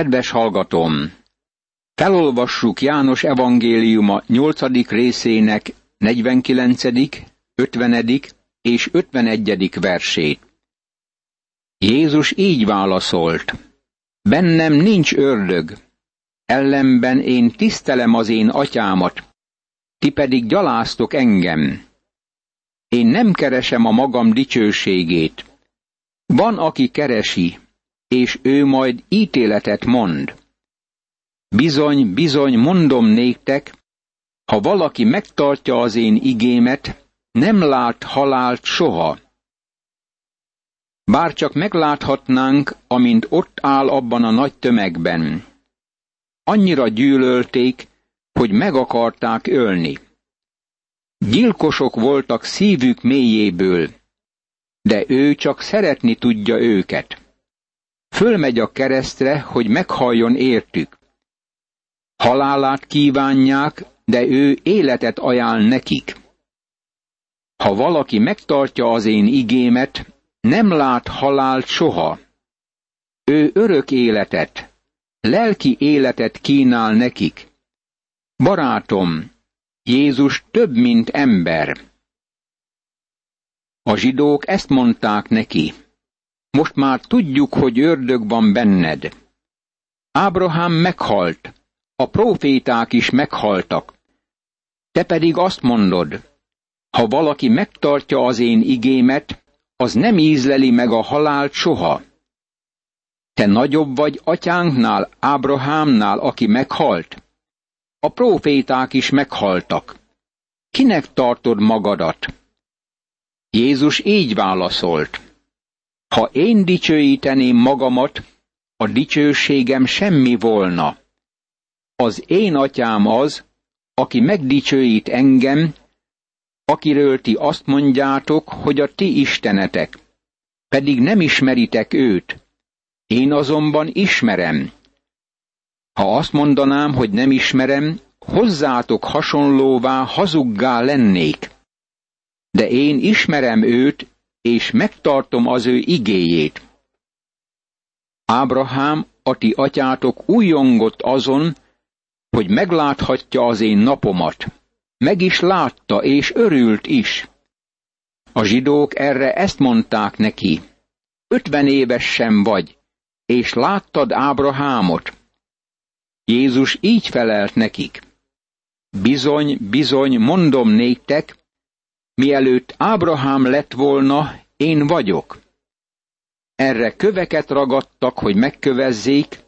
Kedves hallgatom! Felolvassuk János evangéliuma 8. részének 49., 50. és 51. versét. Jézus így válaszolt. Bennem nincs ördög, ellenben én tisztelem az én atyámat, ti pedig gyaláztok engem. Én nem keresem a magam dicsőségét. Van, aki keresi, és ő majd ítéletet mond. Bizony, bizony, mondom néktek, ha valaki megtartja az én igémet, nem lát halált soha. Bár csak megláthatnánk, amint ott áll abban a nagy tömegben. Annyira gyűlölték, hogy meg akarták ölni. Gyilkosok voltak szívük mélyéből, de ő csak szeretni tudja őket. Fölmegy a keresztre, hogy meghalljon értük. Halálát kívánják, de ő életet ajánl nekik. Ha valaki megtartja az én igémet, nem lát halált soha. Ő örök életet, lelki életet kínál nekik. Barátom, Jézus több, mint ember. A zsidók ezt mondták neki. Most már tudjuk, hogy ördög van benned. Ábrahám meghalt, a proféták is meghaltak. Te pedig azt mondod, ha valaki megtartja az én igémet, az nem ízleli meg a halált soha. Te nagyobb vagy atyánknál, Ábrahámnál, aki meghalt. A proféták is meghaltak. Kinek tartod magadat? Jézus így válaszolt. Ha én dicsőíteném magamat, a dicsőségem semmi volna. Az én atyám az, aki megdicsőít engem, akiről ti azt mondjátok, hogy a ti istenetek, pedig nem ismeritek őt. Én azonban ismerem. Ha azt mondanám, hogy nem ismerem, hozzátok hasonlóvá hazuggá lennék. De én ismerem őt, és megtartom az ő igéjét. Ábrahám, a ti atyátok újongott azon, hogy megláthatja az én napomat. Meg is látta, és örült is. A zsidók erre ezt mondták neki. Ötven éves sem vagy, és láttad Ábrahámot. Jézus így felelt nekik. Bizony, bizony, mondom néktek, mielőtt Ábrahám lett volna, én vagyok. Erre köveket ragadtak, hogy megkövezzék,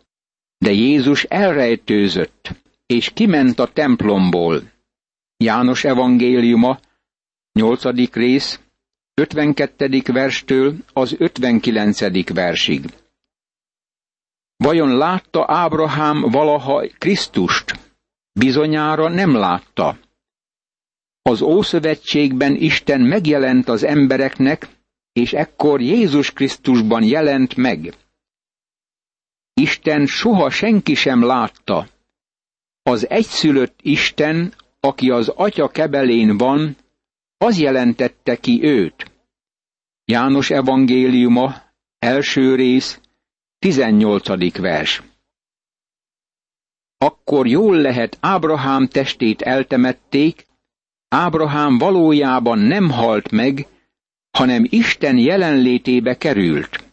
de Jézus elrejtőzött, és kiment a templomból. János evangéliuma, 8. rész, 52. verstől az 59. versig. Vajon látta Ábrahám valaha Krisztust? Bizonyára nem látta. Az Ószövetségben Isten megjelent az embereknek, és ekkor Jézus Krisztusban jelent meg. Isten soha senki sem látta. Az egyszülött Isten, aki az atya kebelén van, az jelentette ki őt. János evangéliuma, első rész, 18. vers. Akkor jól lehet Ábrahám testét eltemették, Ábrahám valójában nem halt meg, hanem Isten jelenlétébe került.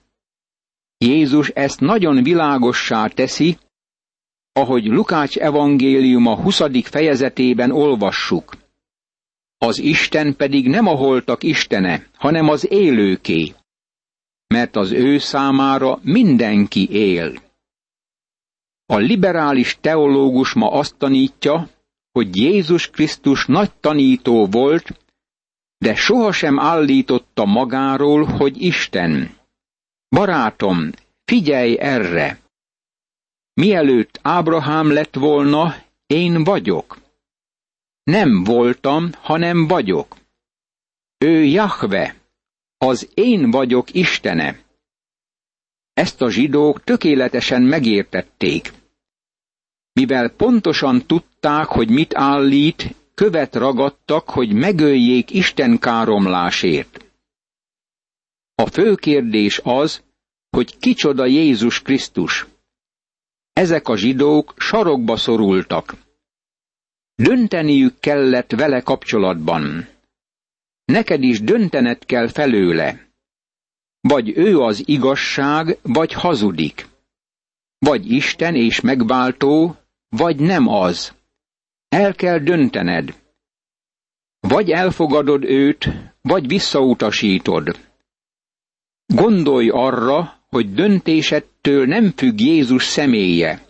Jézus ezt nagyon világossá teszi, ahogy Lukács evangéliuma 20. fejezetében olvassuk. Az Isten pedig nem a holtak Istene, hanem az élőké, mert az ő számára mindenki él. A liberális teológus ma azt tanítja, hogy Jézus Krisztus nagy tanító volt, de sohasem állította magáról, hogy Isten. Barátom, figyelj erre! Mielőtt Ábrahám lett volna, én vagyok. Nem voltam, hanem vagyok. Ő Jahve, az én vagyok Istene. Ezt a zsidók tökéletesen megértették. Mivel pontosan tudták, hogy mit állít, követ ragadtak, hogy megöljék Isten káromlásért. A fő kérdés az, hogy kicsoda Jézus Krisztus. ezek a zsidók sarokba szorultak. Dönteniük kellett vele kapcsolatban. Neked is döntened kell felőle. Vagy ő az igazság, vagy hazudik. Vagy Isten és megváltó, vagy nem az. El kell döntened. Vagy elfogadod őt, vagy visszautasítod. Gondolj arra, hogy döntésedtől nem függ Jézus személye.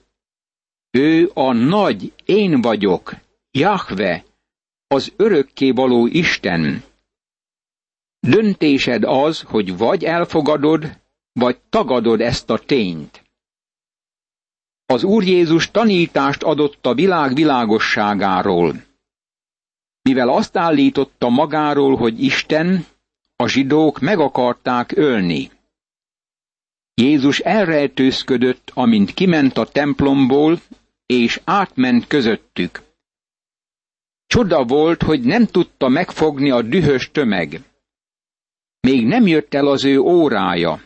Ő a nagy én vagyok, Jahve, az örökké való Isten. Döntésed az, hogy vagy elfogadod, vagy tagadod ezt a tényt. Az Úr Jézus tanítást adott a világ világosságáról. Mivel azt állította magáról, hogy Isten, a zsidók meg akarták ölni. Jézus elrejtőzködött, amint kiment a templomból, és átment közöttük. Csoda volt, hogy nem tudta megfogni a dühös tömeg. Még nem jött el az ő órája,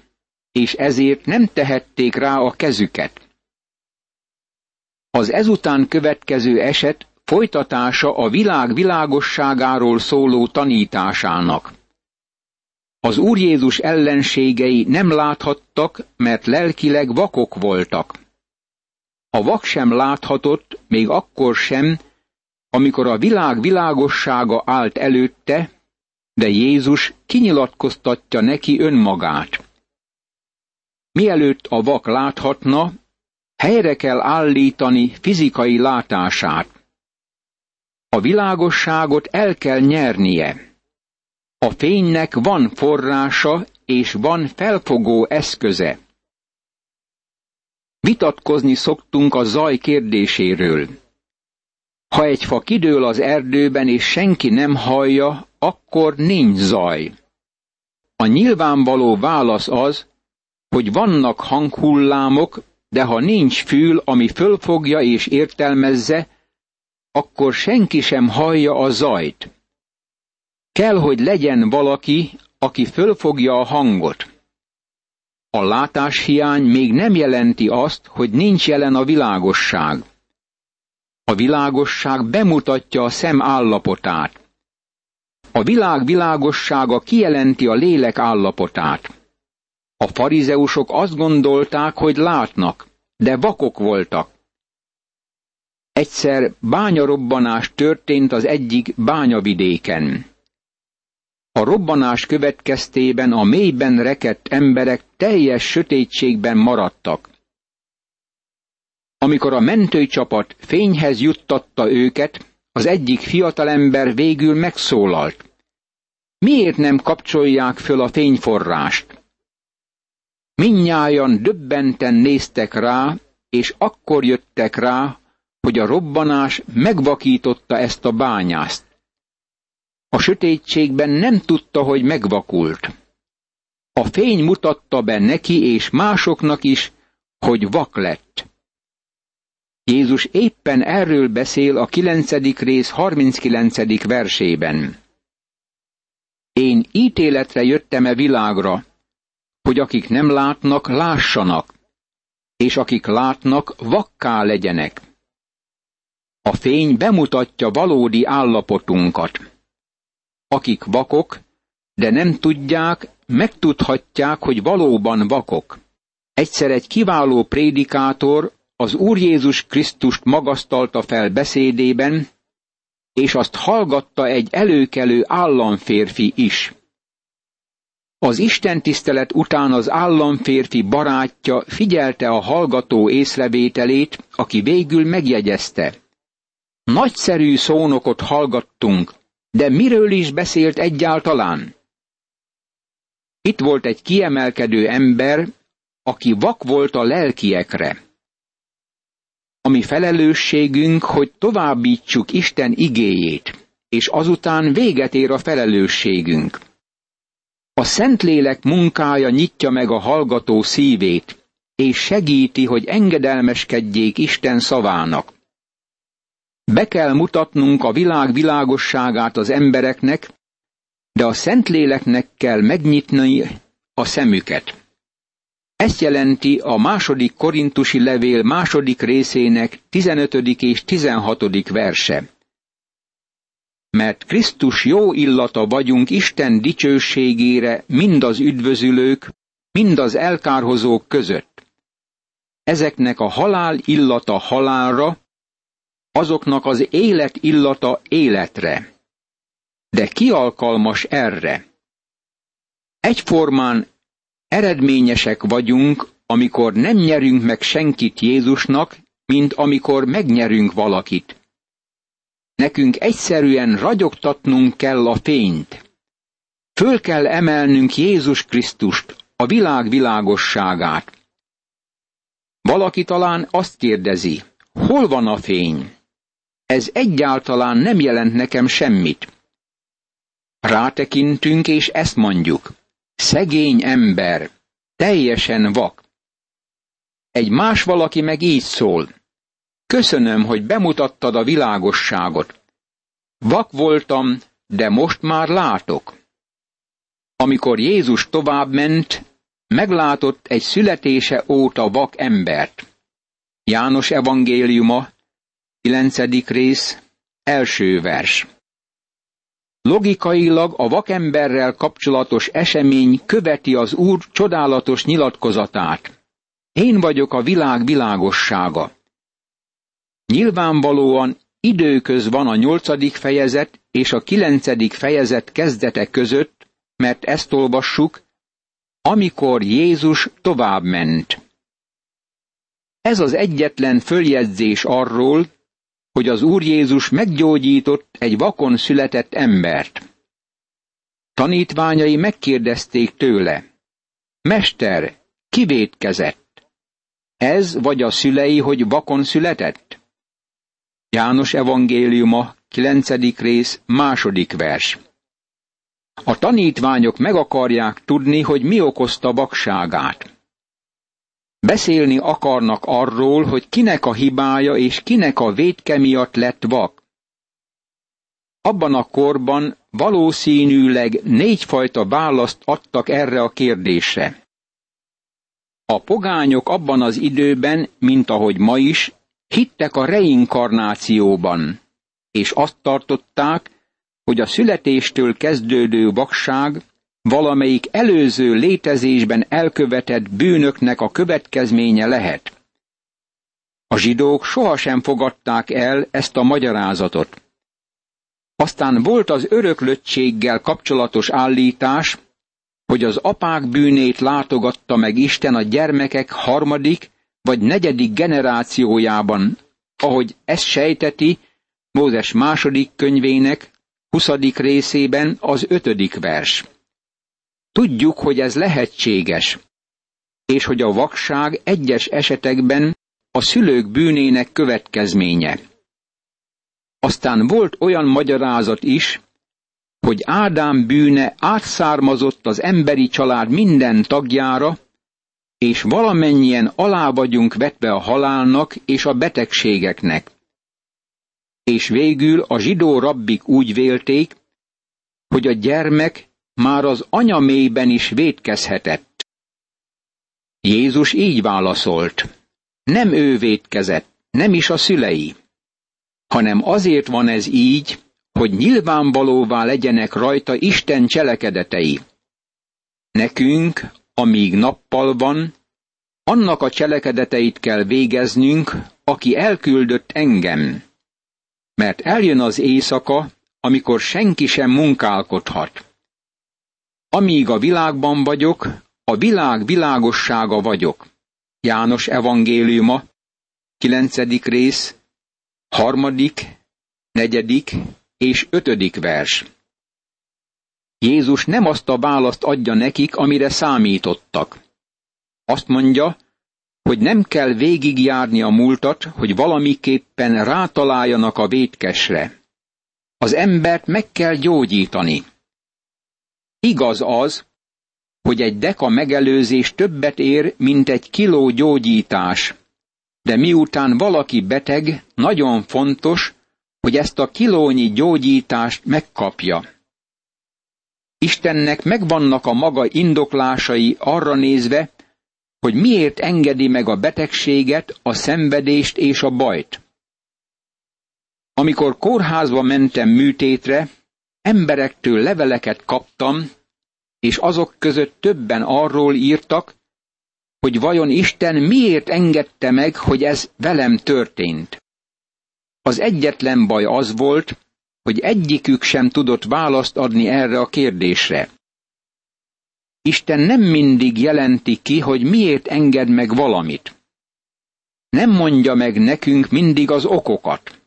és ezért nem tehették rá a kezüket. Az ezután következő eset folytatása a világ világosságáról szóló tanításának. Az Úr Jézus ellenségei nem láthattak, mert lelkileg vakok voltak. A vak sem láthatott, még akkor sem, amikor a világ világossága állt előtte, de Jézus kinyilatkoztatja neki önmagát. Mielőtt a vak láthatna, helyre kell állítani fizikai látását. A világosságot el kell nyernie. A fénynek van forrása és van felfogó eszköze. Vitatkozni szoktunk a zaj kérdéséről. Ha egy fa kidől az erdőben és senki nem hallja, akkor nincs zaj. A nyilvánvaló válasz az, hogy vannak hanghullámok, de ha nincs fül, ami fölfogja és értelmezze, akkor senki sem hallja a zajt. Kell, hogy legyen valaki, aki fölfogja a hangot. A látáshiány még nem jelenti azt, hogy nincs jelen a világosság. A világosság bemutatja a szem állapotát. A világ világossága kijelenti a lélek állapotát. A farizeusok azt gondolták, hogy látnak, de vakok voltak. Egyszer bányarobbanás történt az egyik bányavidéken. A robbanás következtében a mélyben rekett emberek teljes sötétségben maradtak. Amikor a mentőcsapat fényhez juttatta őket, az egyik fiatalember végül megszólalt. Miért nem kapcsolják föl a fényforrást? Minnyájan döbbenten néztek rá, és akkor jöttek rá, hogy a robbanás megvakította ezt a bányászt. A sötétségben nem tudta, hogy megvakult. A fény mutatta be neki és másoknak is, hogy vak lett. Jézus éppen erről beszél a 9. rész 39. versében. Én ítéletre jöttem-e világra, hogy akik nem látnak, lássanak, és akik látnak, vakká legyenek. A fény bemutatja valódi állapotunkat. Akik vakok, de nem tudják, megtudhatják, hogy valóban vakok. Egyszer egy kiváló prédikátor az Úr Jézus Krisztust magasztalta fel beszédében, és azt hallgatta egy előkelő államférfi is. Az Isten tisztelet után az államférfi barátja figyelte a hallgató észrevételét, aki végül megjegyezte. Nagyszerű szónokot hallgattunk, de miről is beszélt egyáltalán? Itt volt egy kiemelkedő ember, aki vak volt a lelkiekre. Ami felelősségünk, hogy továbbítsuk Isten igéjét, és azután véget ér a felelősségünk. A Szentlélek munkája nyitja meg a hallgató szívét, és segíti, hogy engedelmeskedjék Isten szavának. Be kell mutatnunk a világ világosságát az embereknek, de a Szentléleknek kell megnyitni a szemüket. Ezt jelenti a második korintusi levél második részének 15. és 16. verse. Mert Krisztus jó illata vagyunk Isten dicsőségére mind az üdvözülők, mind az elkárhozók között. Ezeknek a halál illata halálra, azoknak az élet illata életre. De ki alkalmas erre? Egyformán eredményesek vagyunk, amikor nem nyerünk meg senkit Jézusnak, mint amikor megnyerünk valakit. Nekünk egyszerűen ragyogtatnunk kell a fényt. Föl kell emelnünk Jézus Krisztust, a világ világosságát. Valaki talán azt kérdezi, hol van a fény? Ez egyáltalán nem jelent nekem semmit. Rátekintünk, és ezt mondjuk. Szegény ember, teljesen vak. Egy más valaki meg így szól. Köszönöm, hogy bemutattad a világosságot. Vak voltam, de most már látok. Amikor Jézus tovább ment, meglátott egy születése óta vak embert. János evangéliuma, 9. rész, első vers. Logikailag a vakemberrel kapcsolatos esemény követi az Úr csodálatos nyilatkozatát. Én vagyok a világ világossága. Nyilvánvalóan időköz van a nyolcadik fejezet és a kilencedik fejezet kezdete között, mert ezt olvassuk, amikor Jézus tovább ment. Ez az egyetlen följegyzés arról, hogy az Úr Jézus meggyógyított egy vakon született embert. Tanítványai megkérdezték tőle, Mester, ki vétkezett? Ez vagy a szülei, hogy vakon született? János evangéliuma, 9. rész, második vers. A tanítványok meg akarják tudni, hogy mi okozta vakságát. Beszélni akarnak arról, hogy kinek a hibája és kinek a védke miatt lett vak. Abban a korban valószínűleg négyfajta választ adtak erre a kérdésre. A pogányok abban az időben, mint ahogy ma is, hittek a reinkarnációban, és azt tartották, hogy a születéstől kezdődő vakság valamelyik előző létezésben elkövetett bűnöknek a következménye lehet. A zsidók sohasem fogadták el ezt a magyarázatot. Aztán volt az öröklöttséggel kapcsolatos állítás, hogy az apák bűnét látogatta meg Isten a gyermekek harmadik vagy negyedik generációjában, ahogy ezt sejteti Mózes második könyvének, huszadik részében az ötödik vers. Tudjuk, hogy ez lehetséges, és hogy a vakság egyes esetekben a szülők bűnének következménye. Aztán volt olyan magyarázat is, hogy Ádám bűne átszármazott az emberi család minden tagjára, és valamennyien alá vagyunk vetve a halálnak és a betegségeknek. És végül a zsidó rabbik úgy vélték, hogy a gyermek már az anyamélyben is védkezhetett. Jézus így válaszolt, nem ő védkezett, nem is a szülei, hanem azért van ez így, hogy nyilvánvalóvá legyenek rajta Isten cselekedetei. Nekünk, amíg nappal van, annak a cselekedeteit kell végeznünk, aki elküldött engem. Mert eljön az éjszaka, amikor senki sem munkálkodhat. Amíg a világban vagyok, a világ világossága vagyok. János evangéliuma, 9. rész, harmadik, negyedik és ötödik vers. Jézus nem azt a választ adja nekik, amire számítottak. Azt mondja, hogy nem kell végigjárni a múltat, hogy valamiképpen rátaláljanak a vétkesre. Az embert meg kell gyógyítani. Igaz az, hogy egy deka megelőzés többet ér, mint egy kiló gyógyítás. De miután valaki beteg, nagyon fontos, hogy ezt a kilónyi gyógyítást megkapja. Istennek megvannak a maga indoklásai arra nézve, hogy miért engedi meg a betegséget, a szenvedést és a bajt. Amikor kórházba mentem műtétre, emberektől leveleket kaptam, és azok között többen arról írtak, hogy vajon Isten miért engedte meg, hogy ez velem történt. Az egyetlen baj az volt, hogy egyikük sem tudott választ adni erre a kérdésre. Isten nem mindig jelenti ki, hogy miért enged meg valamit. Nem mondja meg nekünk mindig az okokat.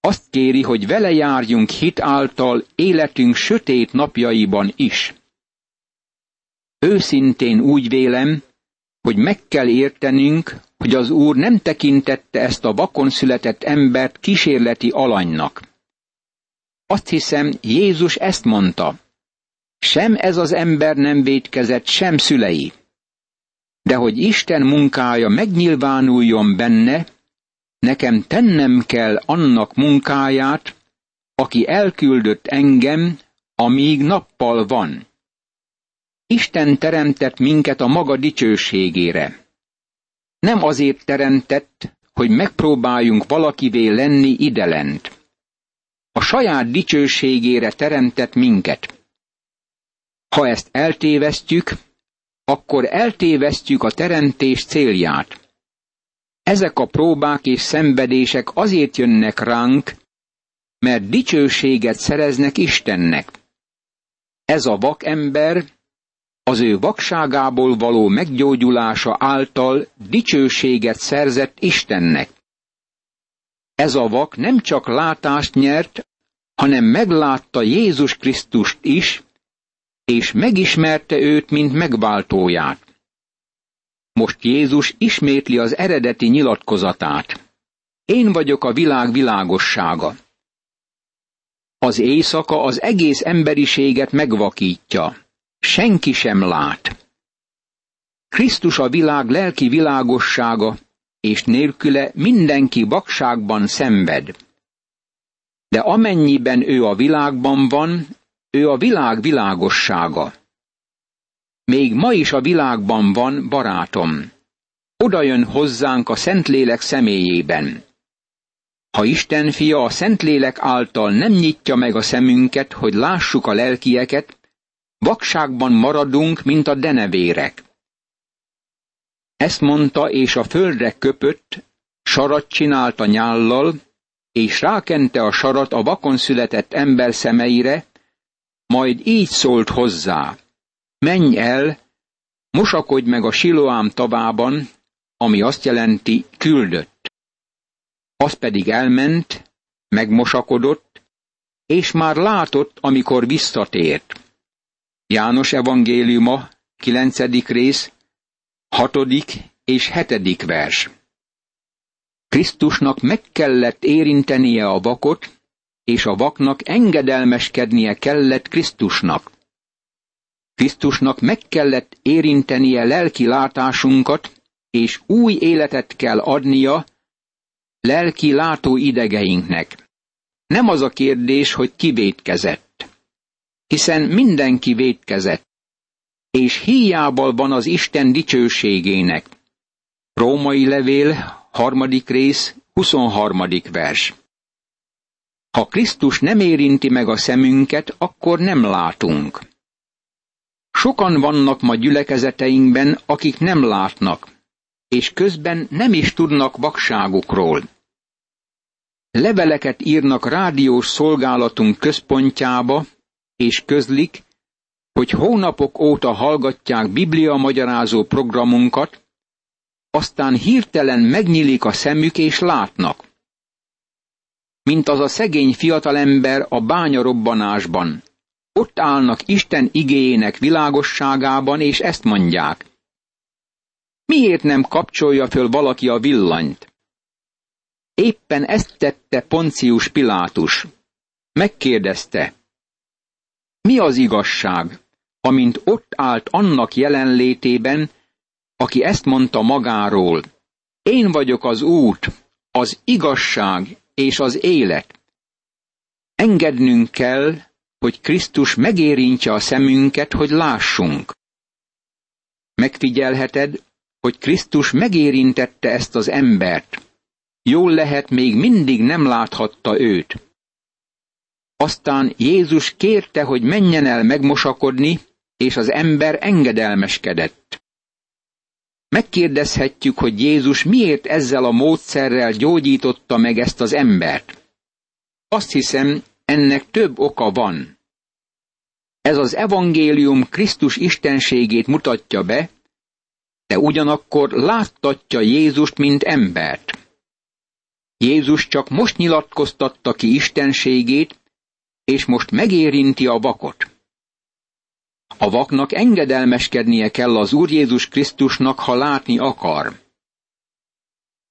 Azt kéri, hogy vele járjunk hit által életünk sötét napjaiban is. Őszintén úgy vélem, hogy meg kell értenünk, hogy az Úr nem tekintette ezt a vakon született embert kísérleti alanynak. Azt hiszem, Jézus ezt mondta. Sem ez az ember nem védkezett, sem szülei. De hogy Isten munkája megnyilvánuljon benne, nekem tennem kell annak munkáját, aki elküldött engem, amíg nappal van. Isten teremtett minket a maga dicsőségére. Nem azért teremtett, hogy megpróbáljunk valakivé lenni idelent. A saját dicsőségére teremtett minket. Ha ezt eltévesztjük, akkor eltévesztjük a teremtés célját. Ezek a próbák és szenvedések azért jönnek ránk, mert dicsőséget szereznek Istennek. Ez a vak ember az ő vakságából való meggyógyulása által dicsőséget szerzett Istennek. Ez a vak nem csak látást nyert, hanem meglátta Jézus Krisztust is, és megismerte őt, mint megváltóját. Most Jézus ismétli az eredeti nyilatkozatát. Én vagyok a világ világossága. Az éjszaka az egész emberiséget megvakítja. Senki sem lát. Krisztus a világ lelki világossága, és nélküle mindenki vakságban szenved. De amennyiben ő a világban van, ő a világ világossága. Még ma is a világban van, barátom. Oda jön hozzánk a Szentlélek személyében. Ha Isten fia a Szentlélek által nem nyitja meg a szemünket, hogy lássuk a lelkieket, vakságban maradunk, mint a denevérek. Ezt mondta, és a földre köpött, sarat csinált a nyállal, és rákente a sarat a vakon született ember szemeire, majd így szólt hozzá, menj el, mosakodj meg a Siloám tavában, ami azt jelenti küldött. Az pedig elment, megmosakodott, és már látott, amikor visszatért. János evangéliuma, 9. rész, 6. és 7. vers. Krisztusnak meg kellett érintenie a vakot, és a vaknak engedelmeskednie kellett Krisztusnak. Krisztusnak meg kellett érintenie lelki látásunkat, és új életet kell adnia lelki látó idegeinknek. Nem az a kérdés, hogy ki védkezett, hiszen mindenki védkezett, és hiából van az Isten dicsőségének. Római levél, harmadik rész, 23. vers. Ha Krisztus nem érinti meg a szemünket, akkor nem látunk. Sokan vannak ma gyülekezeteinkben, akik nem látnak, és közben nem is tudnak vakságukról. Leveleket írnak rádiós szolgálatunk központjába, és közlik, hogy hónapok óta hallgatják Biblia magyarázó programunkat, aztán hirtelen megnyílik a szemük és látnak. Mint az a szegény fiatalember a bányarobbanásban, ott állnak Isten igéjének világosságában, és ezt mondják. Miért nem kapcsolja föl valaki a villanyt? Éppen ezt tette Poncius Pilátus. Megkérdezte, mi az igazság, amint ott állt annak jelenlétében, aki ezt mondta magáról. Én vagyok az út, az igazság és az élet. Engednünk kell, hogy Krisztus megérintse a szemünket, hogy lássunk. Megfigyelheted, hogy Krisztus megérintette ezt az embert. Jól lehet, még mindig nem láthatta őt. Aztán Jézus kérte, hogy menjen el megmosakodni, és az ember engedelmeskedett. Megkérdezhetjük, hogy Jézus miért ezzel a módszerrel gyógyította meg ezt az embert. Azt hiszem, ennek több oka van. Ez az evangélium Krisztus istenségét mutatja be, de ugyanakkor láttatja Jézust, mint embert. Jézus csak most nyilatkoztatta ki istenségét, és most megérinti a vakot. A vaknak engedelmeskednie kell az Úr Jézus Krisztusnak, ha látni akar.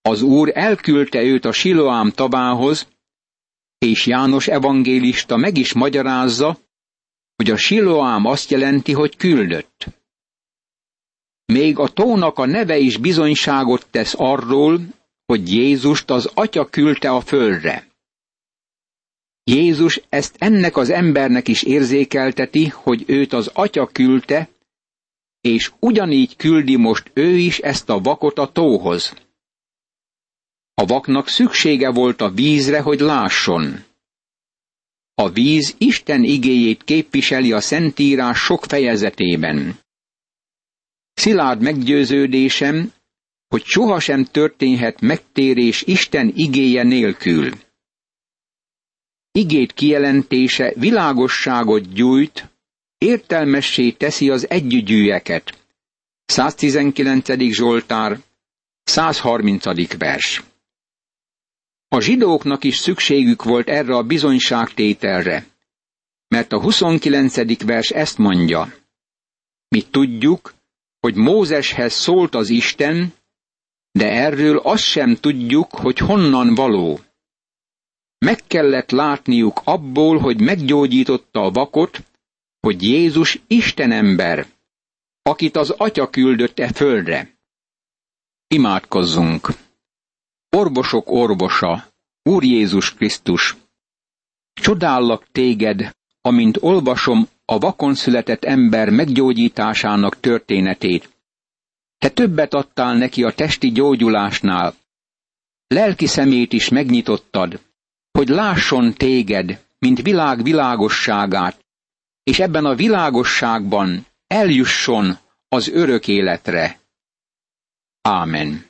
Az Úr elküldte őt a Siloám tabához, és János evangélista meg is magyarázza, hogy a Siloám azt jelenti, hogy küldött. Még a tónak a neve is bizonyságot tesz arról, hogy Jézust az Atya küldte a földre. Jézus ezt ennek az embernek is érzékelteti, hogy őt az Atya küldte, és ugyanígy küldi most ő is ezt a vakot a tóhoz. A vaknak szüksége volt a vízre, hogy lásson. A víz Isten igéjét képviseli a Szentírás sok fejezetében. Szilárd meggyőződésem, hogy sohasem történhet megtérés Isten igéje nélkül. Igét kijelentése világosságot gyújt, értelmessé teszi az együgyűeket. 119. Zsoltár, 130. vers. A zsidóknak is szükségük volt erre a bizonyságtételre, mert a 29. vers ezt mondja. Mi tudjuk, hogy Mózeshez szólt az Isten, de erről azt sem tudjuk, hogy honnan való. Meg kellett látniuk abból, hogy meggyógyította a vakot, hogy Jézus Isten ember, akit az Atya küldött e földre. Imádkozzunk! Orvosok orvosa, Úr Jézus Krisztus! Csodállak téged, amint olvasom a vakon született ember meggyógyításának történetét. Te többet adtál neki a testi gyógyulásnál. Lelki szemét is megnyitottad, hogy lásson téged, mint világ világosságát, és ebben a világosságban eljusson az örök életre. Ámen.